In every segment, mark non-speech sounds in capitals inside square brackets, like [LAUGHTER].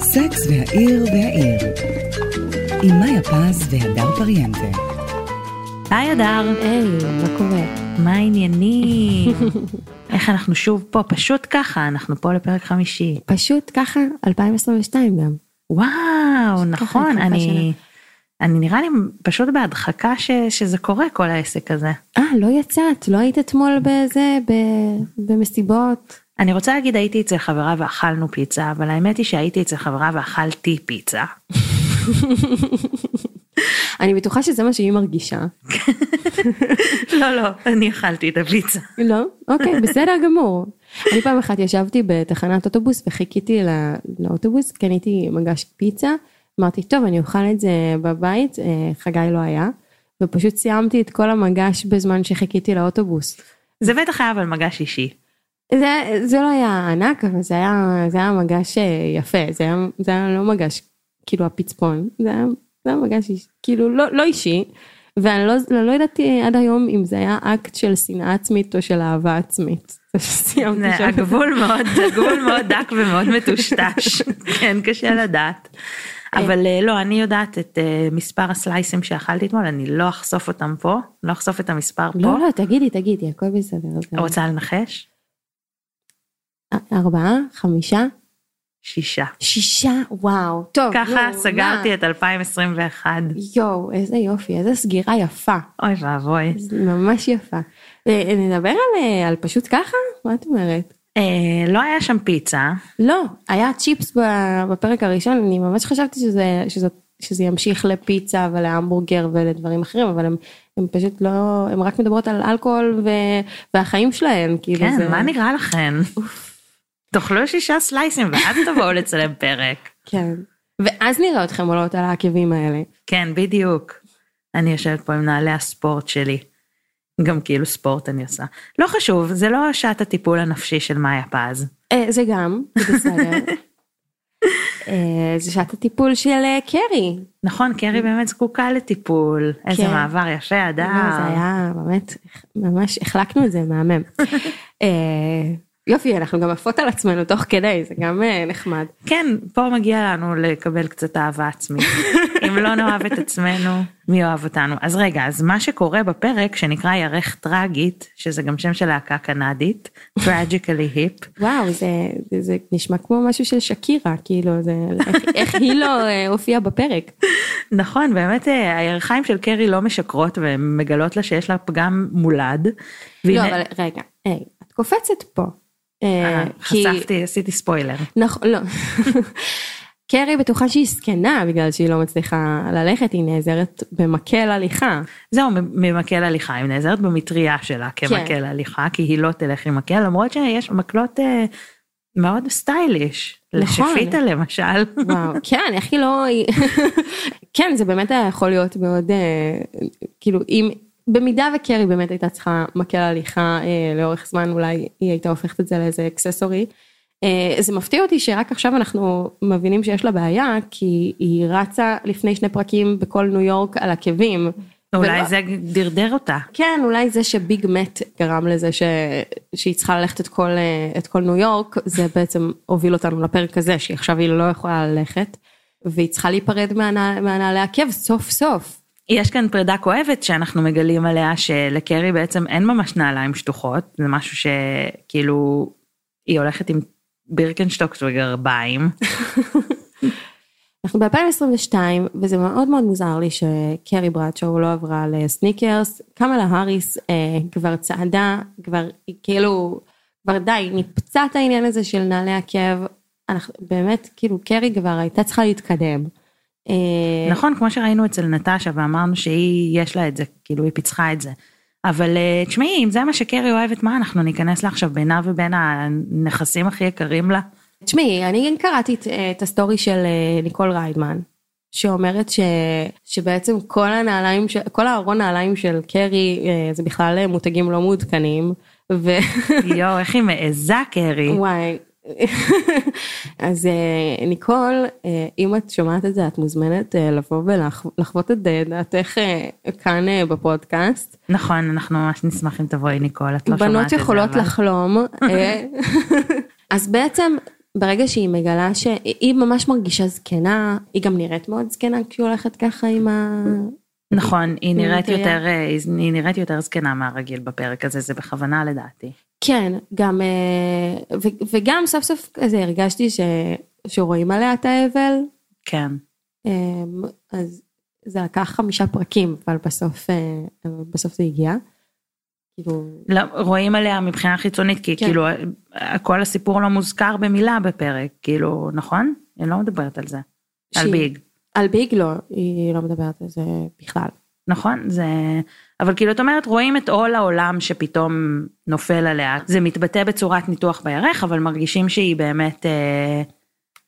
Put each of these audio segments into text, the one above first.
סקס והעיר והעיר עם מאיה פז והדר פריאנטה. היי אדר, היי, מה קורה? מה העניינים? [LAUGHS] איך אנחנו שוב פה, פשוט ככה, אנחנו פה לפרק חמישי. פשוט ככה 2022 גם. וואו, נכון, אני. אני נראה לי פשוט בהדחקה ש, שזה קורה כל העסק הזה. אה, לא יצאת, לא היית אתמול בזה, ב... במסיבות? אני רוצה להגיד הייתי אצל חברה ואכלנו פיצה, אבל האמת היא שהייתי אצל חברה ואכלתי פיצה. [LAUGHS] אני בטוחה שזה מה שהיא מרגישה. [LAUGHS] לא, לא, אני אכלתי את הפיצה. [LAUGHS] לא? אוקיי, בסדר גמור. אני פעם אחת ישבתי בתחנת אוטובוס וחיכיתי לא- לאוטובוס, קניתי מגש פיצה, אמרתי, טוב, אני אוכל את זה בבית, אה, חגי לא היה, ופשוט סיימתי את כל המגש בזמן שחיכיתי לאוטובוס. זה בטח היה אבל מגש אישי. זה, זה לא היה ענק, אבל זה היה, זה היה מגש אה, יפה, זה היה, זה היה לא מגש, כאילו הפצפון, זה היה, זה היה מגש איש, כאילו לא, לא אישי, ואני לא, לא ידעתי עד היום אם זה היה אקט של שנאה עצמית או של אהבה עצמית. [LAUGHS] הגבול מאוד, הגבול מאוד דק ומאוד מטושטש, כן, קשה לדעת. אבל אה, לא, אני יודעת את אה, מספר הסלייסים שאכלתי אתמול, אני לא אחשוף אותם פה, לא אחשוף את המספר פה. לא, לא, תגידי, תגידי, הכל בסדר. רוצה לנחש? ארבעה, חמישה, שישה. שישה, וואו, טוב. ככה נו, סגרתי מה? את 2021. יואו, איזה יופי, איזה סגירה יפה. אוי ואבוי. ממש יפה. אה, נדבר על, אה, על פשוט ככה? מה את אומרת? אה, לא היה שם פיצה, לא, היה צ'יפס בפרק הראשון, אני ממש חשבתי שזה, שזה, שזה ימשיך לפיצה ולהמבורגר ולדברים אחרים, אבל הם, הם פשוט לא, הם רק מדברות על אלכוהול ו, והחיים שלהם, כאילו כן, זה... מה נראה לכם? תאכלו שישה סלייסים ואז תבואו לצלם פרק. כן. ואז נראה אתכם עולות על העקבים האלה. כן, בדיוק. אני יושבת פה עם נעלי הספורט שלי. גם כאילו ספורט אני עושה. לא חשוב, זה לא שעת הטיפול הנפשי של מאיה פז. אה, זה גם, זה בסדר. [LAUGHS] אה, זה שעת הטיפול של אה, קרי. נכון, קרי באמת זקוקה לטיפול. איזה כן. מעבר יפה. לא, זה היה באמת, ממש החלקנו את זה, מהמם. [LAUGHS] יופי, אנחנו גם עפות על עצמנו תוך כדי, זה גם אה, נחמד. כן, פה מגיע לנו לקבל קצת אהבה עצמית. אם לא נאהב את עצמנו, מי אוהב אותנו? אז רגע, אז מה שקורה בפרק שנקרא ירך טראגית, שזה גם שם של להקה קנדית, Tragically Hip, וואו, זה, זה, זה נשמע כמו משהו של שקירה, כאילו, זה, איך, איך היא לא אה, הופיעה בפרק. נכון, באמת אה, הירכיים של קרי לא משקרות והן מגלות לה שיש לה פגם מולד. לא, והנה- אבל רגע, היי, את קופצת פה. אה, אה, חשפתי, עשיתי ספוילר. נכון, לא. [LAUGHS] קרי בטוחה שהיא זקנה בגלל שהיא לא מצליחה ללכת, היא נעזרת במקל הליכה. זהו, ממקל הליכה, היא נעזרת במטריה שלה כמקל כן. הליכה, כי היא לא תלך עם מקל, למרות שיש מקלות אה, מאוד סטייליש. נכון. לשפיטה למשל. [LAUGHS] וואו, כן, איך היא לא... [LAUGHS] כן, זה באמת היה יכול להיות מאוד, אה, כאילו, אם... במידה וקרי באמת הייתה צריכה מקל הליכה אה, לאורך זמן, אולי היא הייתה הופכת את זה לאיזה אקססורי. אה, זה מפתיע אותי שרק עכשיו אנחנו מבינים שיש לה בעיה, כי היא רצה לפני שני פרקים בכל ניו יורק על עקבים. אולי ולא- זה דרדר אותה. כן, אולי זה שביג מת גרם לזה ש... שהיא צריכה ללכת את כל, אה, את כל ניו יורק, זה בעצם הוביל אותנו לפרק הזה, שהיא עכשיו היא לא יכולה ללכת, והיא צריכה להיפרד מהנע- מהנעלי עקב סוף סוף. יש כאן פרידה כואבת שאנחנו מגלים עליה שלקרי בעצם אין ממש נעליים שטוחות, זה משהו שכאילו היא הולכת עם בירקנשטוקס וגרביים. אנחנו ב-2022, וזה מאוד מאוד מוזר לי שקרי ברדשו לא עברה לסניקרס, קמלה האריס אה, כבר צעדה, כבר כאילו, כבר די, ניפצה את העניין הזה של נעלי עקב, אנחנו באמת, כאילו קרי כבר הייתה צריכה להתקדם. אה, נכון, כמו שראינו אצל נטשה ואמרנו שהיא, יש לה את זה, כאילו היא פיצחה את זה. אבל אה, תשמעי, אם זה מה שקרי אוהבת, מה אנחנו ניכנס לה עכשיו בינה ובין הנכסים הכי יקרים לה? תשמעי, אני קראתי את, את ה story של אה, ניקול ריידמן, שאומרת ש, שבעצם כל הנעליים, ש- כל הארון נעליים של קרי אה, זה בכלל מותגים לא מעודכנים, ווואי, יואו, איך היא מעיזה קרי. [LAUGHS] אז אה, ניקול, אה, אם את שומעת את זה, את מוזמנת אה, לבוא ולחוות את דעתך כאן בפודקאסט. נכון, אנחנו ממש נשמח אם תבואי ניקול, את לא שומעת את בנות זה. יכולות אבל- לחלום. [LAUGHS] אז בעצם ברגע שהיא מגלה שהיא ממש מרגישה זקנה, היא גם נראית מאוד זקנה כשהיא הולכת ככה עם ה... נכון, היא נראית. יותר, היא נראית יותר זקנה מהרגיל בפרק הזה, זה בכוונה לדעתי. כן, גם, אה, ו- וגם סוף סוף כזה הרגשתי ש... שרואים עליה את האבל, כן. אה, אז זה לקח חמישה פרקים, אבל בסוף, אה, בסוף זה הגיע. כאילו, לא, רואים עליה מבחינה חיצונית, כי כן. כאילו כל הסיפור לא מוזכר במילה בפרק, כאילו, נכון? אני לא מדברת על זה. על שהיא- ביג. על ביג לא, היא לא מדברת על זה בכלל. נכון? זה... אבל כאילו את אומרת, רואים את עול העולם שפתאום נופל עליה. זה מתבטא בצורת ניתוח בירך, אבל מרגישים שהיא באמת... אה,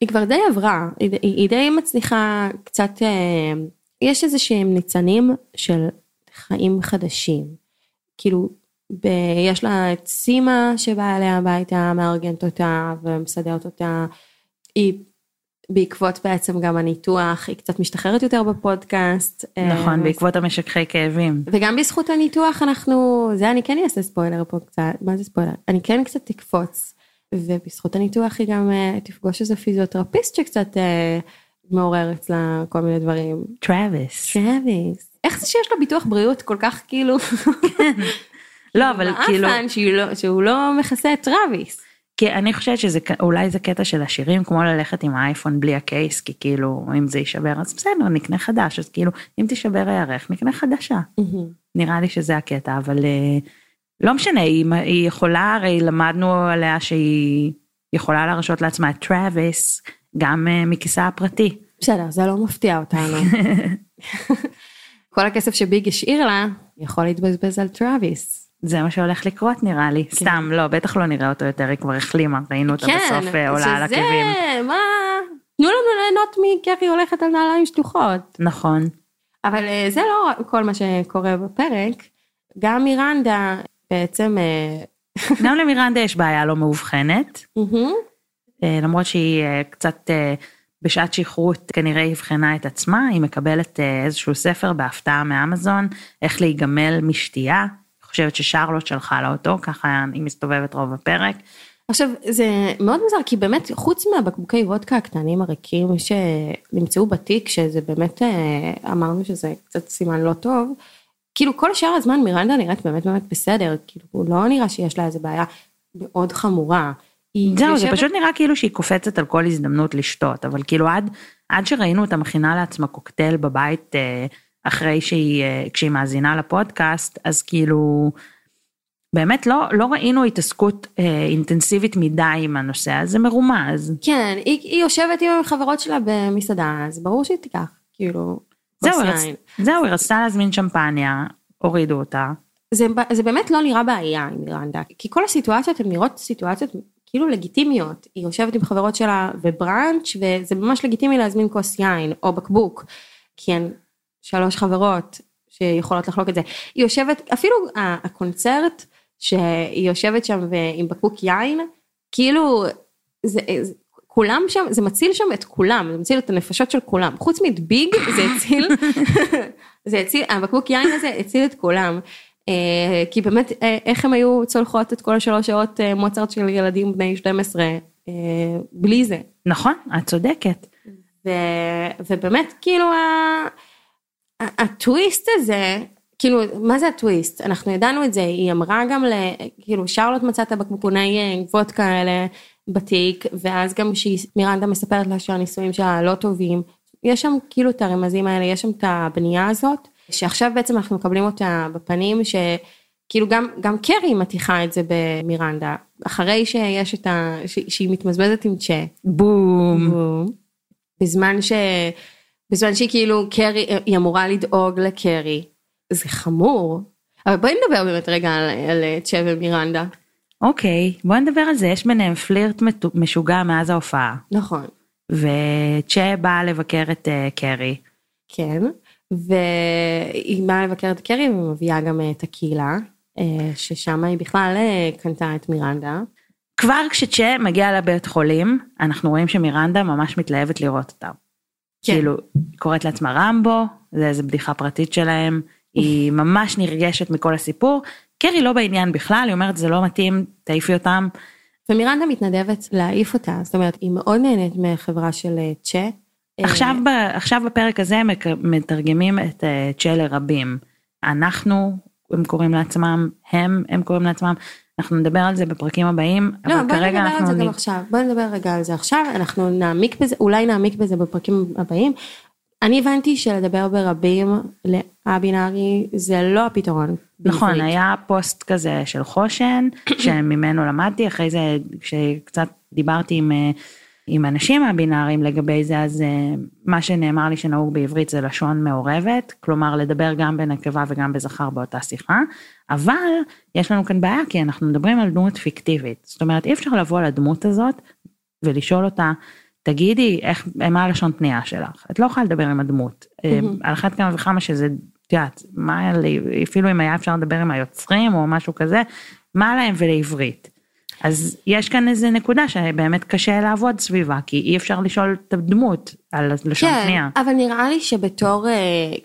היא כבר די עברה, היא, היא, די מצליחה קצת, אה, יש איזה שהם ניצנים של חיים חדשים. כאילו, ב, יש לה את סימה שבאה אליה הביתה, מארגנת אותה ומסדרת אותה. היא, בעקבות בעצם גם הניתוח, היא קצת משתחררת יותר בפודקאסט. אה, נכון, בעקבות המשככי כאבים. וגם בזכות הניתוח אנחנו, זה אני כן אעשה ספוילר פה קצת, מה זה ספוילר? אני כן קצת תקפוץ, ובזכות הניתוח היא גם אה, תפגוש איזה פיזיותרפיסט שקצת אה, מעורר אצלה כל מיני דברים. טראביס. טרוויס. איך זה שיש לו ביטוח בריאות כל כך כאילו, לא, אבל כאילו... שהוא לא- שהוא לא מכסה את טרוויס. כי אני חושבת שזה אולי זה קטע של העשירים כמו ללכת עם האייפון בלי ה case כי כאילו אם זה יישבר אז בסדר נקנה חדש אז כאילו אם תישבר הירך נקנה חדשה נראה לי שזה הקטע אבל אה, לא משנה היא, היא יכולה הרי למדנו עליה שהיא יכולה להרשות לעצמה את טראביס גם אה, מכיסה הפרטי בסדר, זה לא מפתיע אותנו. [LAUGHS] [LAUGHS] כל הכסף שביג השאיר לה, יכול להתבזבז על טרוויס. זה מה שהולך לקרות נראה לי. סתם לא בטח לא נראה אותו יותר היא כבר החלימה ראינו אותה בסוף אה, עולה על שזה, עקבים מה? תנו לנו ליהנות מקרי הולכת על נעליים שטוחות. נכון. אבל אה, זה לא כל מה שקורה בפרק. גם מירנדה בעצם, אה, [LAUGHS] גם למירנדה יש בעיה לא מאובחנת. למרות שהיא קצת בשעת שכרות כנראה אבחנה את עצמה, היא מקבלת איזשהו ספר בהפתעה מאמזון, איך להיגמל משתייה, חושבת ששרלוט שלחה לה אותו, ככה היא מסתובבת רוב הפרק. עכשיו זה מאוד מוזר כי באמת חוץ מהבקבוקי וודקה הקטנים הריקים שנמצאו בתיק שזה באמת אה, אמרנו שזה קצת סימן לא טוב. כאילו כל שאר הזמן מירנדה נראית באמת באמת בסדר כאילו לא נראה שיש לה איזה בעיה מאוד חמורה. זהו, זה פשוט נראה כאילו שהיא קופצת על כל הזדמנות לשתות, אבל כאילו עד, עד שראינו אותה מכינה לעצמה קוקטייל בבית אה, אחרי שהיא, אה, כשהיא מאזינה לפודקאסט, אז כאילו, באמת לא, לא ראינו התעסקות אה, אינטנסיבית מדי עם הנושא הזה מרומז. כן היא, היא יושבת עם החברות שלה במסעדה אז ברור שהיא תיקח כאילו. זהו, רצ... זהו, היא רצתה להזמין שמפניה, הורידו אותה. זה, זה באמת לא נראה בעיה עם מירנדה, כי כל הסיטואציות הן נראות סיטואציות כאילו לגיטימיות. היא יושבת עם חברות שלה בבראנץ' וזה ממש לגיטימי להזמין כוס יין או בקבוק, כי הן שלוש חברות שיכולות לחלוק את זה. היא יושבת, אפילו הקונצרט שהיא יושבת שם עם בקבוק יין, כאילו זה, זה, כולם שם, זה מציל שם את כולם, זה מציל את הנפשות של כולם. חוץ מביג זה הציל, [LAUGHS] זה הציל, הבקבוק יין הזה הציל את כולם. אה, כי באמת, אה, איך הם היו צולחות את כל השלוש שעות אה, מוצרט של ילדים בני 12 אה, בלי זה. נכון, את צודקת. ו, ובאמת, כאילו, ה, הטוויסט הזה, כאילו, מה זה הטוויסט? אנחנו ידענו את זה, היא אמרה גם, ל, כאילו, שרלוט מצאה את הבקבוקוני אה, וודקה האלה בתיק, ואז גם שמירנדה מספרת לה שהנישואים שלה לא טובים. יש שם כאילו את הרמזים האלה, יש שם את הבנייה הזאת, שעכשיו בעצם אנחנו מקבלים אותה בפנים, שכאילו גם, גם קרי מתיחה את זה במירנדה, אחרי שיש את ה... ש, שהיא מתמזבזת עם צ'ה. בום. בזמן ש... בזמן שהיא כאילו קרי, היא אמורה לדאוג לקרי. זה חמור. אבל בואי נדבר באמת רגע על, על צ'ה ומירנדה. אוקיי, בוא נדבר על זה, יש ביניהם פלירט משוגע מאז ההופעה. נכון. וצ'ה באה לבקר את uh, קרי. כן. והיא באה לבקר את קרי ומביאה גם את הקהילה, אה, ששם היא בכלל אה, קנתה את מירנדה. כבר כשצ'ה מגיע לבית חולים, אנחנו רואים שמירנדה ממש מתלהבת לראות אותם. כן. כאילו, היא קוראת לעצמה רמבו, זה איזה בדיחה פרטית שלהם, היא ממש נרגשת מכל הסיפור. קרי לא בעניין בכלל, היא אומרת זה לא מתאים, תעיפי אותם. ומירנדה מתנדבת להעיף אותה, זאת אומרת, היא מאוד נהנית מחברה של אה, צ'ה. עכשיו, אה, ב, עכשיו בפרק הזה הם מתרגמים את uh, צ'ה לרבים. אנחנו, הם קוראים לעצמם, הם, הם קוראים לעצמם. אנחנו נדבר על זה בפרקים הבאים, לא, אבל בואי כרגע נדבר על אנחנו... זה גם נ- עכשיו, בואי נדבר רגע על זה עכשיו, אנחנו נעמיק בזה, אולי נעמיק בזה בפרקים הבאים. אני הבנתי שלדבר ברבים א-בינארי זה לא הפתרון. נכון, בעברית. היה פוסט כזה של חושן, [COUGHS] שממנו למדתי, אחרי זה כשקצת דיברתי עם, אה, עם אנשים הבינאריים לגבי זה, אז אה, מה שנאמר לי שנהוג בעברית זה לשון מעורבת, כלומר לדבר גם בנקבה וגם בזכר באותה שיחה, אבל יש לנו כאן בעיה כי אנחנו מדברים על דמות פיקטיבית, זאת אומרת אי אפשר לבוא לדמות הזאת ולשאול אותה, תגידי איך, מה הלשון פנייה שלך, את לא יכולה לדבר עם הדמות, אה, על אחת כמה וכמה שזה, את יודעת, מה, אפילו אם היה אפשר לדבר עם היוצרים או משהו כזה, מה להם ולעברית. אז יש כאן איזה נקודה שבאמת קשה לעבוד סביבה, כי אי אפשר לשאול את הדמות על לשון כן, פנייה. אבל נראה לי שבתור, אה,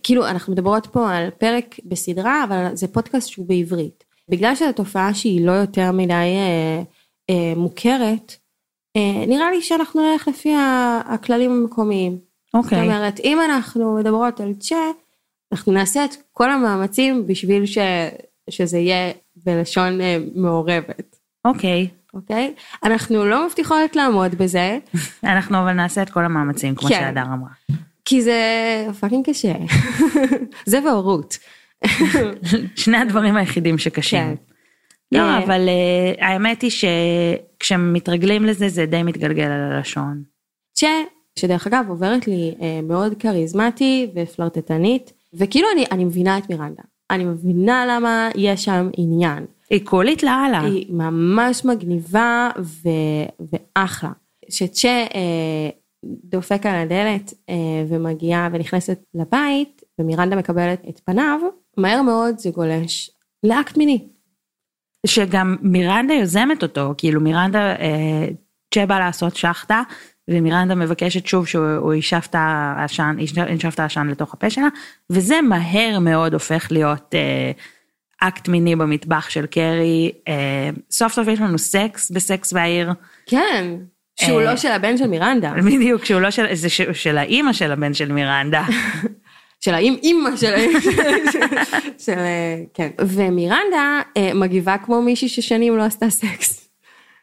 כאילו אנחנו מדברות פה על פרק בסדרה, אבל זה פודקאסט שהוא בעברית. בגלל שזו תופעה שהיא לא יותר מדי אה, אה, מוכרת, אה, נראה לי שאנחנו נלך לפי הכללים המקומיים. זאת אוקיי, אומרת, אם אנחנו מדברות על צ'ה, אנחנו נעשה את כל המאמצים בשביל ש, שזה יהיה בלשון אה, מעורבת, אוקיי. אוקיי? אנחנו לא מבטיחות לעמוד בזה, [LAUGHS] אנחנו אבל נעשה את כל המאמצים, כמו כן. שהדר אמרה. כי זה fucking קשה. [LAUGHS] זה והורות. [LAUGHS] שני הדברים היחידים שקשים. כן. לא, אה. אבל אה, האמת היא שכשמתרגלים לזה זה די מתגלגל על הלשון. צ'ה, שדרך אגב עוברת לי אה, מאוד כריזמטי ופלרטטנית, וכאילו אני, אני מבינה את מירנדה. אני מבינה למה יש שם עניין. היא קולית לאללה. היא ממש מגניבה ו, ואחלה. שצ'ה אה, דופק על הדלת אה, ומגיעה ונכנסת לבית, ומירנדה מקבלת את פניו, מהר מאוד זה גולש לאקט מיני. שגם מירנדה יוזמת אותו, כאילו מירנדה, אה, צ'ה בא לעשות שחטה, ומירנדה מבקשת שוב שהוא ישאף את העשן, ישאף את העשן לתוך הפה שלה, וזה מהר מאוד הופך להיות אה, אקט מיני במטבח של קרי. אה, סוף סוף יש לנו סקס בסקס והעיר, כן, שהוא אה, לא של הבן של מירנדה. [LAUGHS] בדיוק, שהוא לא של, זה של, של האימא של הבן של מירנדה. [LAUGHS] של האם אימא של [LAUGHS] של אה, כן ומירנדה אה, מגיבה כמו מישהי ששנים לא עשתה סקס.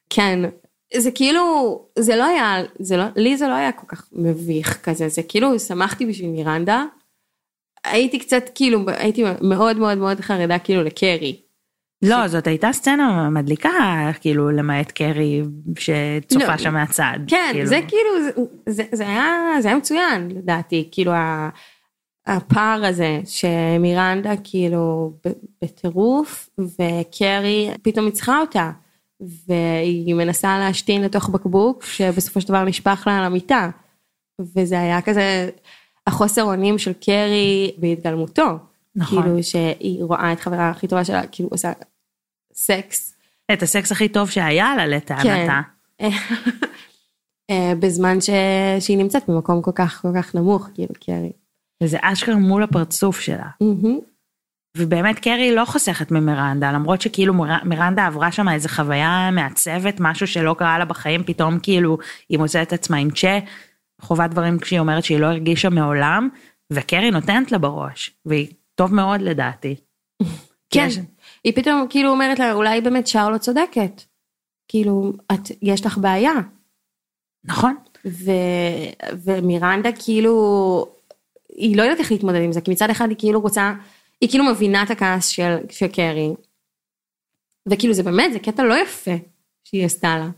כן זה כאילו זה לא היה זה לא לי זה לא היה כל כך מביך כזה זה כאילו שמחתי בשביל מירנדה. הייתי קצת כאילו הייתי מאוד מאוד מאוד חרדה כאילו לקרי. לא, זאת הייתה סצנה מדליקה, כאילו, למעט קרי שצופה לא. שם מהצד. כן כאילו. זה כאילו זה, זה, זה היה זה היה מצוין לדעתי כאילו הפער הזה שמירנדה כאילו בטירוף וקרי פתאום צריכה אותה והיא מנסה להשתין לתוך בקבוק שבסופו של דבר נשפך לה על המיטה וזה היה כזה החוסר אונים של קרי בהתגלמותו. נכון. כאילו שהיא רואה את חברה הכי טובה שלה כאילו עושה סקס את הסקס הכי טוב שהיה לה לטענתה. אה, בזמן ש... שהיא נמצאת במקום כל כך כל כך נמוך כאילו קרי. וזה אשכרה מול הפרצוף שלה. מהמם. ובאמת קרי לא חוסכת ממירנדה, למרות שכאילו מירנדה עברה שם איזה חוויה מעצבת, משהו שלא קרה לה בחיים, פתאום כאילו היא מוצאת את עצמה עם צ'ה, חווה דברים כשהיא אומרת שהיא לא הרגישה מעולם, וקרי נותנת לה בראש, והיא טוב מאוד לדעתי. כן, יש- היא פתאום כאילו אומרת לה אולי באמת שרלוט צודקת. כאילו את יש לך בעיה. נכון. ו... ומירנדה כאילו היא לא יודעת איך להתמודד עם זה כי מצד אחד היא כאילו רוצה היא כאילו מבינה את הכעס של, של קרי. וכאילו זה באמת זה קטע לא יפה שהיא עשתה לה.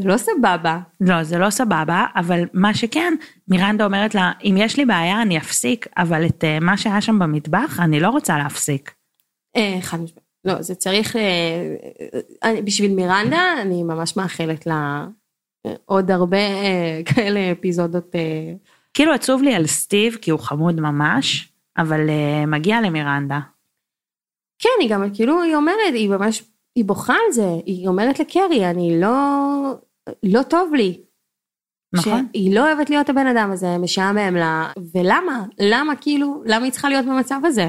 זה לא סבבה. לא, זה לא סבבה, אבל מה שכן, מירנדה אומרת לה, אם יש לי בעיה אני אפסיק, אבל את אה, מה שהיה שם במטבח אני לא רוצה להפסיק. אה, חד משמעית. לא זה צריך אה, אני- בשביל מירנדה אני ממש מאחלת לה אה, עוד הרבה אה, כאלה אפיזודות. אה, כאילו עצוב לי על סטיב, כי הוא חמוד ממש, אבל uh, מגיע למירנדה. כן, היא גם כאילו, היא אומרת, היא ממש היא בוכה על זה, היא אומרת לקרי, אני לא, לא טוב לי. נכון. שהיא לא אוהבת להיות הבן אדם הזה, משעמם לה, ולמה? למה כאילו, למה היא צריכה להיות במצב הזה?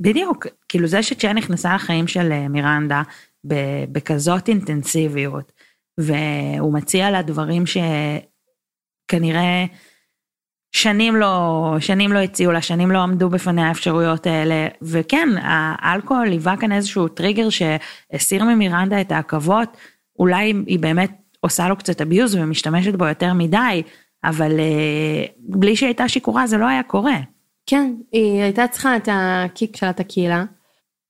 בדיוק, כאילו זה שצ'ן נכנסה לחיים של אה, מירנדה בכזאת אינטנסיביות, והוא מציע לה דברים שכנראה שנים לא, שנים לא הציעו לה, שנים לא עמדו בפניה האפשרויות האלה, וכן, האלכוהול היווה כאן איזשהו טריגר שהסיר ממירנדה את העכבות, אולי היא באמת עושה לו קצת אביוז ומשתמשת בו יותר מדי, אבל אה, בלי שהיא הייתה שיכורה זה לא היה קורה. כן, היא הייתה צריכה את הקיק של הטקילה,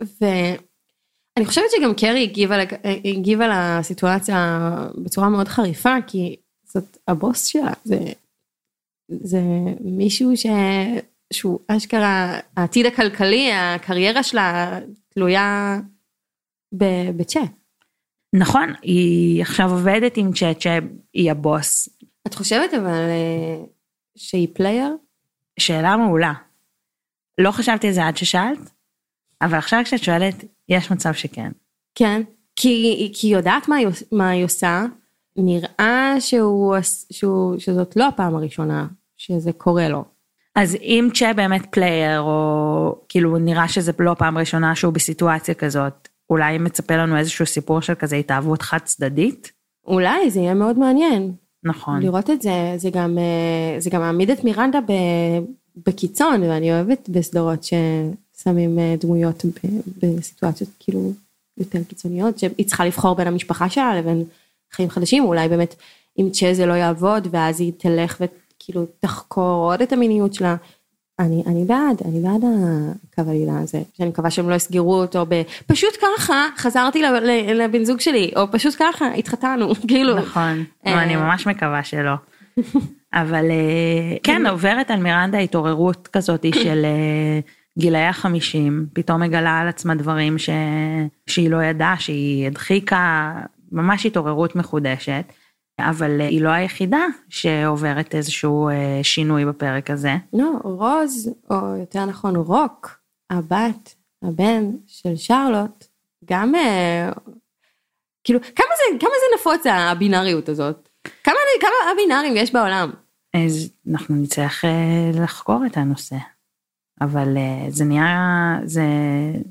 ואני חושבת שגם קרי הגיבה, הגיבה לסיטואציה בצורה מאוד חריפה, כי זאת הבוס שלה, זה, זה מישהו ש, שהוא אשכרה, העתיד הכלכלי, הקריירה שלה תלויה בצ'ה. נכון, היא עכשיו עובדת עם צ'ה שהיא הבוס. את חושבת אבל אה, שהיא player? שאלה מעולה. לא חשבתי על זה עד ששאלת, אבל עכשיו כשאת שואלת, יש מצב שכן. כן, כי, כי היא יודעת מה היא, מה היא עושה, נראה שהוא, שהוא, שזאת לא הפעם הראשונה שזה קורה לו. אז אם צ'ה באמת player, או כאילו נראה שזה לא פעם ראשונה שהוא בסיטואציה כזאת, אולי מצפה לנו איזשהו סיפור של כזה התאהבות חד צדדית? אולי זה יהיה מאוד מעניין נכון. לראות את זה, זה גם, אה, זה גם מעמיד את מירנדה ב, בקיצון, ואני אוהבת בסדרות ששמים אה, דמויות ב, בסיטואציות כאילו יותר קיצוניות, שהיא צריכה לבחור בין המשפחה שלה לבין חיים חדשים, אולי באמת אם צ'ה זה לא יעבוד, ואז היא תלך וכאילו תחקור עוד את המיניות שלה. אני, אני בעד, אני בעד הקו העלילה הזה, שאני מקווה שהם לא יסגרו אותו ב... פשוט ככה חזרתי לבן זוג שלי, או פשוט ככה התחתנו, [LAUGHS] כאילו. נכון, אה. לא, אני ממש מקווה שלא. אבל אה, כן, עוברת על מירנדה התעוררות כזאת של אה, גילאי החמישים, פתאום מגלה על עצמה דברים ש... שהיא לא ידעה, שהיא הדחיקה, ממש התעוררות מחודשת. אבל אה, היא לא היחידה שעוברת איזשהו אה, שינוי בפרק הזה. לא, רוז, או יותר נכון רוק, הבת, הבן של שרלוט, גם, אה, כאילו, כמה זה, כמה זה נפוץ הבינאריות הזאת? כמה, כמה הבינארים יש בעולם? אז אנחנו נצטרך לחקור את הנושא. אבל זה נהיה, זה,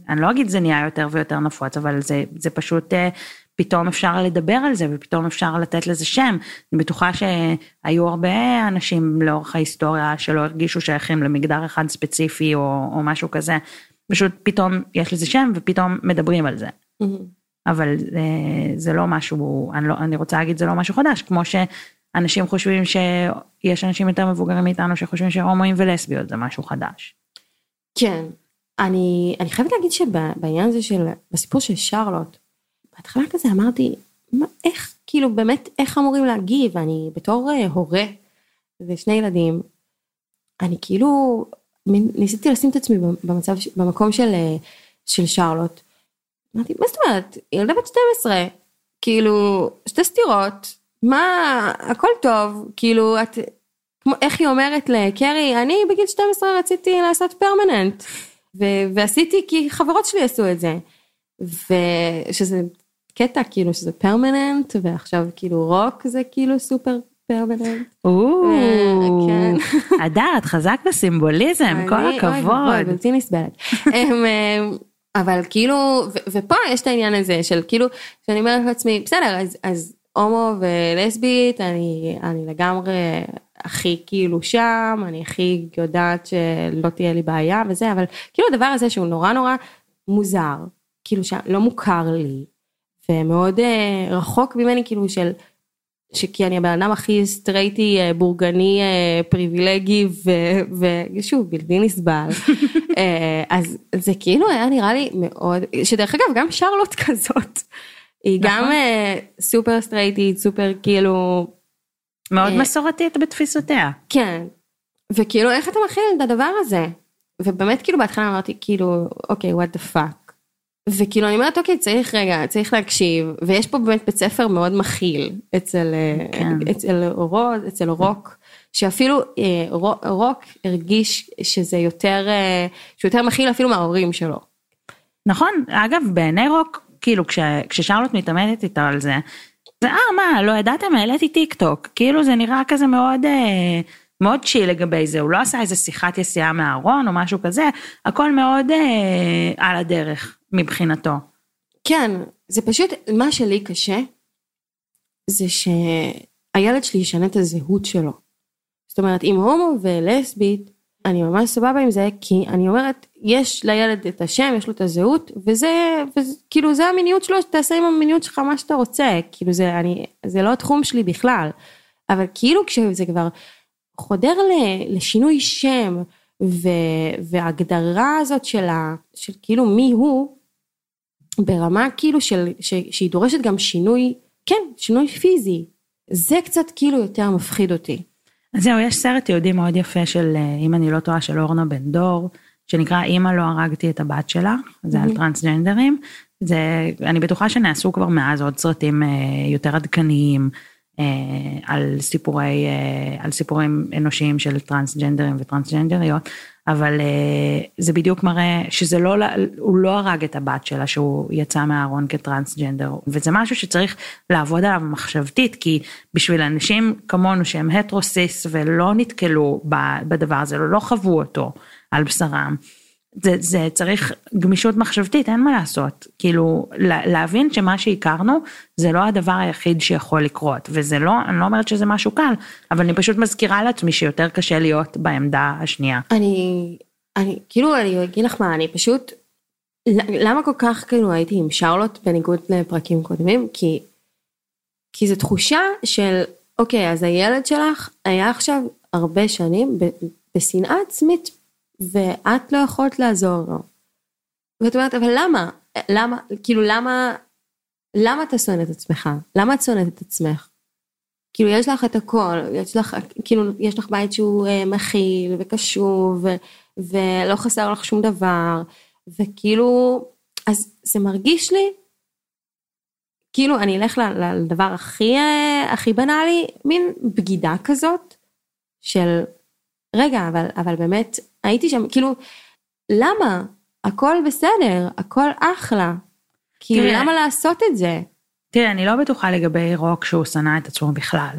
אני לא אגיד זה נהיה יותר ויותר נפוץ, אבל זה, זה פשוט, פתאום אפשר לדבר על זה ופתאום אפשר לתת לזה שם. אני בטוחה שהיו הרבה אנשים לאורך ההיסטוריה שלא הרגישו שייכים למגדר אחד ספציפי או, או משהו כזה. פשוט פתאום יש לזה שם ופתאום מדברים על זה. אבל אה, זה לא משהו, אני, לא, אני רוצה להגיד זה לא משהו חדש, כמו שאנשים חושבים שיש אנשים יותר מבוגרים מאיתנו שחושבים שהומואים ולסביות זה משהו חדש. כן, אני, אני חייבת להגיד שבעניין הזה של, בסיפור של שרלוט, בהתחלה כזה אמרתי, מה, איך, כאילו באמת, איך אמורים להגיב? אני בתור אה, הורה ושני ילדים, אני כאילו, ניסיתי לשים את עצמי במצב, במקום של, אה, של שרלוט. אמרתי, מה זאת אומרת, ילדה בת 12, כאילו, שתי סטירות, מה, הכל טוב, כאילו, את, כמו, איך היא אומרת לקרי, אני בגיל 12 רציתי לעשות פרמננט, ו- ועשיתי כי חברות שלי עשו את זה, ושזה קטע כאילו שזה פרמננט, ועכשיו כאילו רוק זה כאילו סופר פרמננט. כן. הדר, את חזק בסימבוליזם, כל אני- אוי ואבוי, הכבוד. בלתי נסבלת. אמ, אמ, אבל כאילו, ופה יש את העניין הזה של כאילו, שאני אומרת לעצמי, בסדר, אז, אז הומו ולסבית, אני, אני לגמרי הכי כאילו שם, אני הכי יודעת שלא תהיה לי בעיה וזה, אבל כאילו הדבר הזה שהוא נורא נורא מוזר, כאילו שלא מוכר לי, ומאוד אה, רחוק ממני כאילו של שכי אני הבן אדם הכי סטרייטי, אה, בורגני, אה, פריבילגי ו- ושוב בלתי נסבל. [LAUGHS] אה, אז זה כאילו היה נראה לי מאוד, שדרך אגב גם שרלוט [LAUGHS] כזאת. היא גם נכון. אה, סופר סטרייטית, סופר כאילו, מאוד אה, מסורתית בתפיסותיה. כן. וכאילו איך אתה מכיל את הדבר הזה? ובאמת כאילו בהתחלה אמרתי כאילו אוקיי what the fuck. וכאילו אני אומרת אוקיי צריך רגע צריך להקשיב. ויש פה באמת בית ספר מאוד מכיל אצל אה, כן. אצל רוז אצל רוק שאפילו אה, רו- רוק הרגיש שזה יותר אה, שהוא יותר מכיל אפילו מההורים שלו. נכון, אגב בעיני רוק, כאילו כש, כששרלוט מתעמדת איתו על זה, זה אה מה, לא ידעתם, העליתי טיק טוק, כאילו זה נראה כזה מאוד, אה, מאוד צ'יל לגבי זה, הוא לא עשה איזה שיחת יציאה מהארון או משהו כזה, הכל מאוד אה, על הדרך מבחינתו. כן, זה פשוט, מה שלי קשה, זה שהילד שלי ישנה את הזהות שלו. זאת אומרת, אם הומו ולסבית, אני ממש סבבה עם זה, כי אני אומרת, יש לילד את השם, יש לו את הזהות, וזה, וזה כאילו זה המיניות שלו, תעשה עם המיניות שלך מה שאתה רוצה, כאילו זה, אני, זה לא התחום שלי בכלל. אבל כאילו כשזה כבר חודר ל, לשינוי שם, ו, והגדרה הזאת של, ה, של כאילו מי הוא, ברמה כאילו של, ש, שהיא דורשת גם שינוי, כן, שינוי פיזי. זה קצת כאילו יותר מפחיד אותי. אז זהו, יש סרט יהודי מאוד יפה של, אה, אם אני לא טועה, של אורנה בן דור, שנקרא אימא לא הרגתי את הבת שלה, זה על טרנסג'נדרים. זה, אני בטוחה שנעשו כבר מאז עוד סרטים אה, יותר עדכניים על סיפורי, על סיפורים אנושיים של טרנסג'נדרים וטרנסג'נדריות, אבל זה בדיוק מראה שזה לא, הוא לא הרג את הבת שלה שהוא יצא מהארון כטרנסג'נדר, וזה משהו שצריך לעבוד עליו מחשבתית, כי בשביל אנשים כמונו שהם הטרוסיס ולא נתקלו בדבר הזה, לא חוו אותו על בשרם, זה, זה צריך גמישות מחשבתית, אין מה לעשות. כאילו, להבין שמה שהכרנו זה לא הדבר היחיד שיכול לקרות, וזה לא, אני לא אומרת שזה משהו קל, אבל אני פשוט מזכירה לעצמי שיותר קשה להיות בעמדה השנייה. אני, אני, כאילו, אני אגיד לך מה, אני פשוט, למה כל כך כאילו הייתי עם שרלוט בניגוד לפרקים קודמים? כי, כי זו תחושה של, אוקיי, אז הילד שלך היה עכשיו הרבה שנים בשנאה עצמית ואת לא יכולת לעזור לו. ואת אומרת, אבל למה? למה, כאילו למה, למה אתה שונא את עצמך? למה את שונאת את עצמך? כאילו יש לך את הכל, יש לך, כאילו יש לך בית שהוא אה, מכיל וקשוב ו, ולא חסר לך שום דבר וכאילו, אז זה מרגיש לי כאילו אני אלך לדבר הכי אה, הכי בנאלי, מין בגידה כזאת של רגע אבל אבל באמת הייתי שם, כאילו, למה? הכל בסדר, הכל אחלה. כאילו, תראה, למה לעשות את זה? תראה, אני לא בטוחה לגבי רוק שהוא שנא את עצמו בכלל.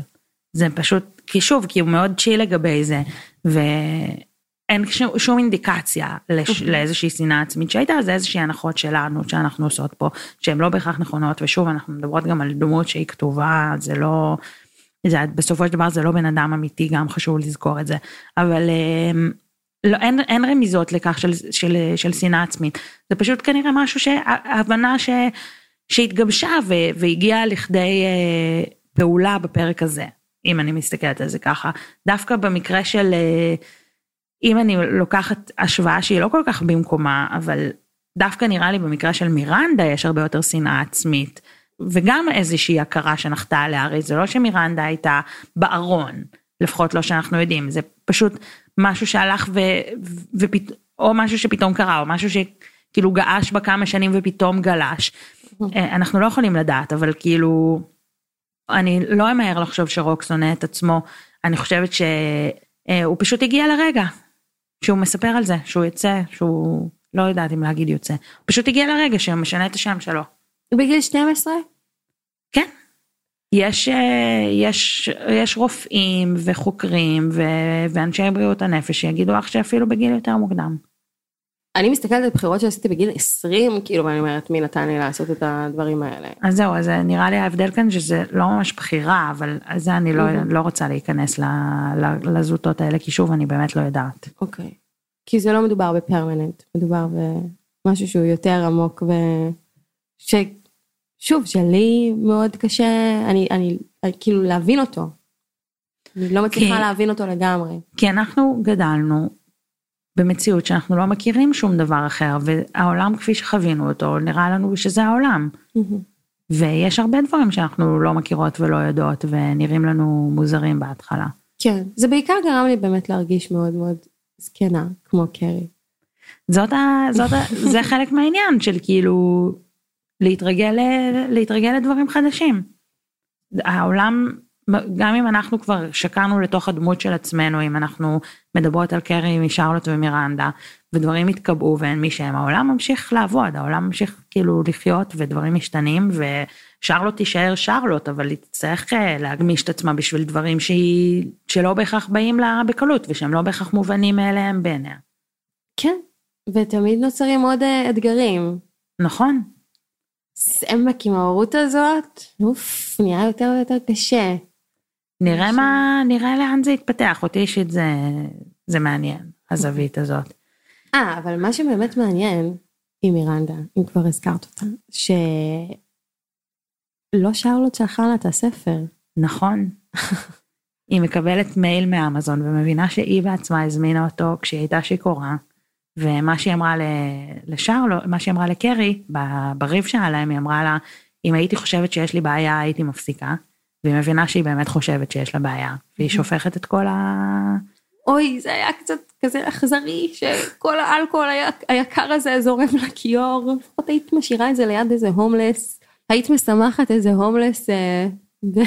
זה פשוט, כי שוב, כי הוא מאוד צ'יל לגבי זה, ואין שום, שום אינדיקציה לש, אוקיי. לאיזושהי שנאה עצמית שהייתה, זה איזושהי הנחות שלנו, שאנחנו עושות פה, שהן לא בהכרח נכונות, ושוב, אנחנו מדברות גם על דמות שהיא כתובה, זה לא... זה, בסופו של דבר זה לא בן אדם אמיתי, גם חשוב לזכור את זה. אבל אמ, לא, אין, אין רמיזות לכך של, של, של שנאה עצמית, זה פשוט כנראה משהו שהבנה ש, שהתגבשה ו, והגיעה לכדי אה, פעולה בפרק הזה, אם אני מסתכלת על זה ככה. דווקא במקרה של, אה, אם אני לוקחת השוואה שהיא לא כל כך במקומה, אבל דווקא נראה לי במקרה של מירנדה יש הרבה יותר שנאה עצמית, וגם איזושהי הכרה שנחתה עליה, הרי זה לא שמירנדה הייתה בארון, לפחות לא שאנחנו יודעים, זה פשוט משהו שהלך ו... ופת... או משהו שפתאום קרה, או משהו שכאילו געש בה כמה שנים ופתאום גלש. אה, אנחנו לא יכולים לדעת, אבל כאילו, אני לא אמהר לחשוב שרוק שונא את עצמו, אני חושבת שהוא אה, פשוט הגיע לרגע, שהוא מספר על זה, שהוא יוצא, שהוא, לא יודעת אם להגיד יוצא, הוא פשוט הגיע לרגע שהוא משנה את השם שלו. בגיל 12? כן. יש, אה, יש, יש רופאים וחוקרים ו, ואנשי בריאות הנפש שיגידו לך שאפילו בגיל יותר מוקדם. אני מסתכלת על בחירות שעשיתי בגיל 20, כאילו, ואני אומרת, מי נתן לי לעשות את הדברים האלה. אז זהו, אז נראה לי ההבדל כאן שזה לא ממש בחירה, אבל זה אני לא, לא רוצה להיכנס לזוטות האלה, כי שוב, אני באמת לא יודעת. אוקיי. כי זה לא מדובר בפרמננט, מדובר במשהו שהוא יותר עמוק ו... שוב, שלי מאוד קשה, אני, אני, כאילו להבין אותו. אני לא מצליחה כי, להבין אותו לגמרי. כי אנחנו גדלנו במציאות שאנחנו לא מכירים שום דבר אחר, והעולם כפי שחווינו אותו, נראה לנו שזה העולם. ויש הרבה דברים שאנחנו לא מכירות ולא יודעות, ונראים לנו מוזרים בהתחלה. כן, זה בעיקר גרם לי באמת להרגיש מאוד מאוד זקנה, כמו קרי. זאת ה... זאת ה... זה חלק מהעניין של כאילו להתרגל, להתרגל לדברים חדשים. העולם גם אם אנחנו כבר שקענו לתוך הדמות של עצמנו, אם אנחנו מדברות על קרי משרלוט ומירנדה, ודברים התקבעו ואין מי שהם, העולם ממשיך לעבוד, העולם ממשיך כאילו לחיות ודברים משתנים, ושרלוט תישאר שרלוט, אבל היא תצטרך אה, להגמיש את עצמה בשביל דברים שהיא, שלא בהכרח באים לה בקלות, ושהם לא בהכרח מובנים מאליהם בעיניה. כן, ותמיד נוצרים עוד אה, אתגרים. נכון. סמק עם ההורות הזאת, אוף, נהיה יותר ויותר קשה. נראה מה, נראה לאן זה יתפתח, אותי אישית זה, זה מעניין, הזווית הזאת. אה, אבל מה שבאמת מעניין עם מירנדה, אם כבר הזכרת אותה, שלא שרלוט שלחה לה את הספר. נכון. [LAUGHS] היא מקבלת מייל מאמזון ומבינה שהיא בעצמה הזמינה אותו כשהיא הייתה שיכורה. ומה שהיא אמרה לשרלו, מה שהיא אמרה לקרי, בריב שהיה להם, היא אמרה לה, אם הייתי חושבת שיש לי בעיה, הייתי מפסיקה. והיא מבינה שהיא באמת חושבת שיש לה בעיה, והיא שופכת את כל ה... אוי, זה היה קצת כזה אכזרי, שכל האלכוהול היקר הזה זורם לכיור, לפחות היית משאירה את זה ליד איזה הומלס, היית משמחת איזה הומלס אה, [LAUGHS]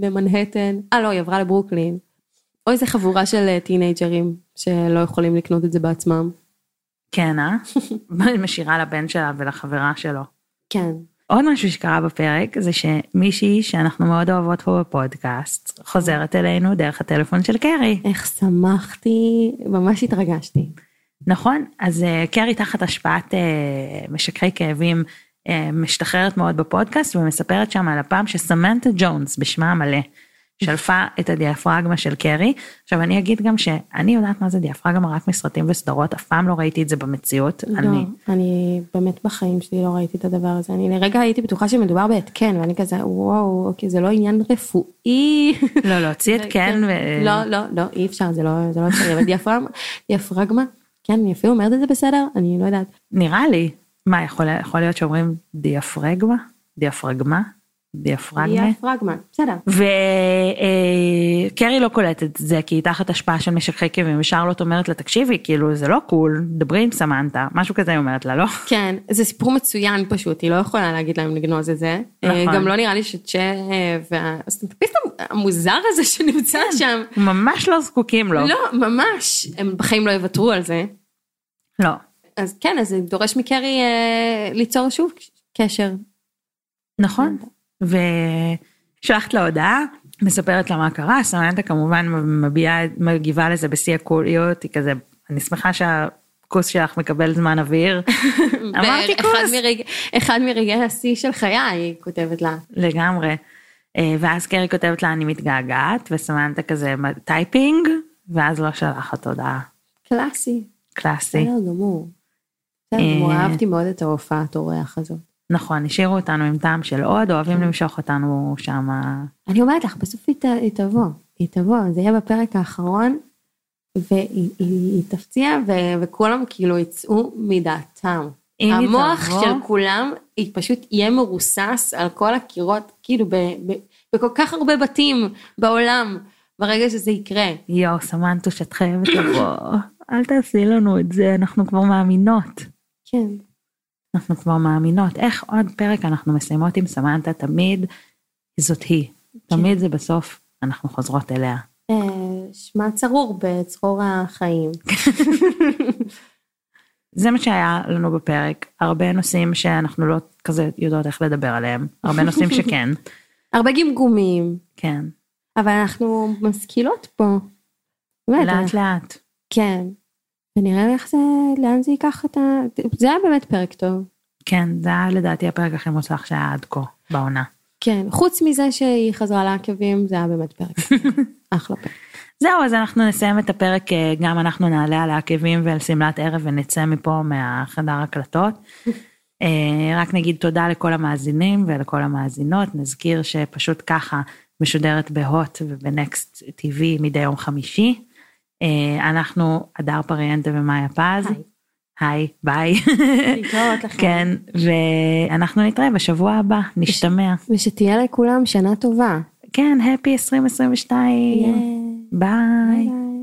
במנהטן, אה לא, היא עברה לברוקלין. או איזה חבורה של אה, טינג'רים שלא יכולים לקנות את זה בעצמם. כן, אה? [LAUGHS] משאירה לבן שלה ולחברה שלו. כן. עוד משהו שקרה בפרק זה שמישהי שאנחנו מאוד אוהבות פה בפודקאסט חוזרת אלינו דרך הטלפון של קרי. איך שמחתי, ממש התרגשתי. נכון, אז uh, קרי תחת השפעת uh, משככי כאבים uh, משתחררת מאוד בפודקאסט ומספרת שם על הפעם שסמנטה ג'ונס בשמה המלא שלפה את הדיאפרגמה של קרי. עכשיו אני אגיד גם שאני יודעת מה זה דיאפרגמה רק מסרטים וסדרות, אף פעם לא ראיתי את זה במציאות. לא, אני... אני באמת בחיים שלי לא ראיתי את הדבר הזה. אני לרגע הייתי בטוחה שמדובר בהתקן, ואני כזה, וואו, אוקיי, זה לא עניין רפואי. לא, להוציא התקן [LAUGHS] ו... לא, לא, לא, אי אפשר, זה לא, זה לא אפשרי, אבל דיאפרגמה, [LAUGHS] דיאפרגמה, כן, אני אפילו אומרת את זה בסדר, אני לא יודעת. נראה לי. מה, יכול, יכול להיות שאומרים דיאפרגמה? דיאפרגמה? דיאפרגמה. דיאפרגמה, בסדר. וקרי לא קולטת את זה כי היא תחת השפעה של משככי כאבים ושרלוט אומרת לה תקשיבי כאילו זה לא קול דברי עם סמנטה משהו כזה היא אומרת לה לא. כן זה סיפור מצוין פשוט היא לא יכולה להגיד להם לגנוז את זה. נכון. גם לא נראה לי שצ'ה והסטנדאפיסט המוזר הזה [LAUGHS] שנמצא. שם. ממש לא זקוקים לו. לא ממש הם בחיים לא יוותרו על זה. לא. אז כן אז זה דורש מקרי אה, ליצור שוב קשר. נכון. ושולחת לה הודעה, מספרת לה מה קרה, סמנטה כמובן מביעה, מגיבה לזה בשיא הקוליות, היא כזה, אני שמחה שהכוס שלך מקבל זמן אוויר. [LAUGHS] אמרתי כוס. מרג... אחד מרגעי השיא של חיי, היא כותבת לה. לגמרי. אה, ואז קרי כותבת לה אני מתגעגעת, וסמנטה כזה typing, ואז לא שלחת הודעה. קלאסי. קלאסי. בסדר גמור. בסדר גמור, אה, אהבתי מאוד את ההופעת אורח הזאת. נכון, השאירו אותנו עם טעם של עוד, אוהבים כן. למשוך אותנו שם. אני אומרת לך, בסוף היא, היא תבוא, היא תבוא, זה יהיה בפרק האחרון, והיא היא, היא תפציע, ו, וכולם כאילו יצאו מדעתם. המוח תבוא... של כולם, היא פשוט יהיה מרוסס על כל הקירות, כאילו ב, ב, בכל כך הרבה בתים בעולם, ברגע שזה יקרה. יואו, סמנטוש, את חייבת לבוא. אל תעשי לנו את זה, אנחנו כבר מאמינות. כן. אנחנו כבר מאמינות, איך עוד פרק אנחנו מסיימות עם סמנטה, תמיד זאת היא, תמיד זה בסוף, אנחנו חוזרות אליה. אה, שמע צרור בצרור החיים. [LAUGHS] זה מה שהיה לנו בפרק, הרבה נושאים שאנחנו לא כזה יודעות איך לדבר עליהם, הרבה נושאים שכן. [LAUGHS] הרבה גמגומים. כן. אבל אנחנו משכילות פה. לאט לאט. כן. ונראה איך זה, לאן זה ייקח את ה... זה היה באמת פרק טוב. כן, זה היה לדעתי הפרק הכי מוצלח שהיה עד כה, בעונה. כן, חוץ מזה שהיא חזרה לעקבים, זה היה באמת פרק. אחלה [LAUGHS] פרק. זהו, אז אנחנו נסיים את הפרק, אה, גם אנחנו נעלה על העקבים ועל שמלת ערב ונצא מפה מהחדר הקלטות. [LAUGHS] אה, רק נגיד תודה לכל המאזינים ולכל המאזינות, נזכיר שפשוט ככה משודרת בהוט ובנקסט TV מדי יום חמישי. אה, אנחנו הדר פריאנטה ומאיה פז. היי. ביי. להתראות לכם. כן, ואנחנו נתראה בשבוע הבא, נשתמע. ושתהיה לכולם שנה טובה. כן, happy 2022. ביי. ביי.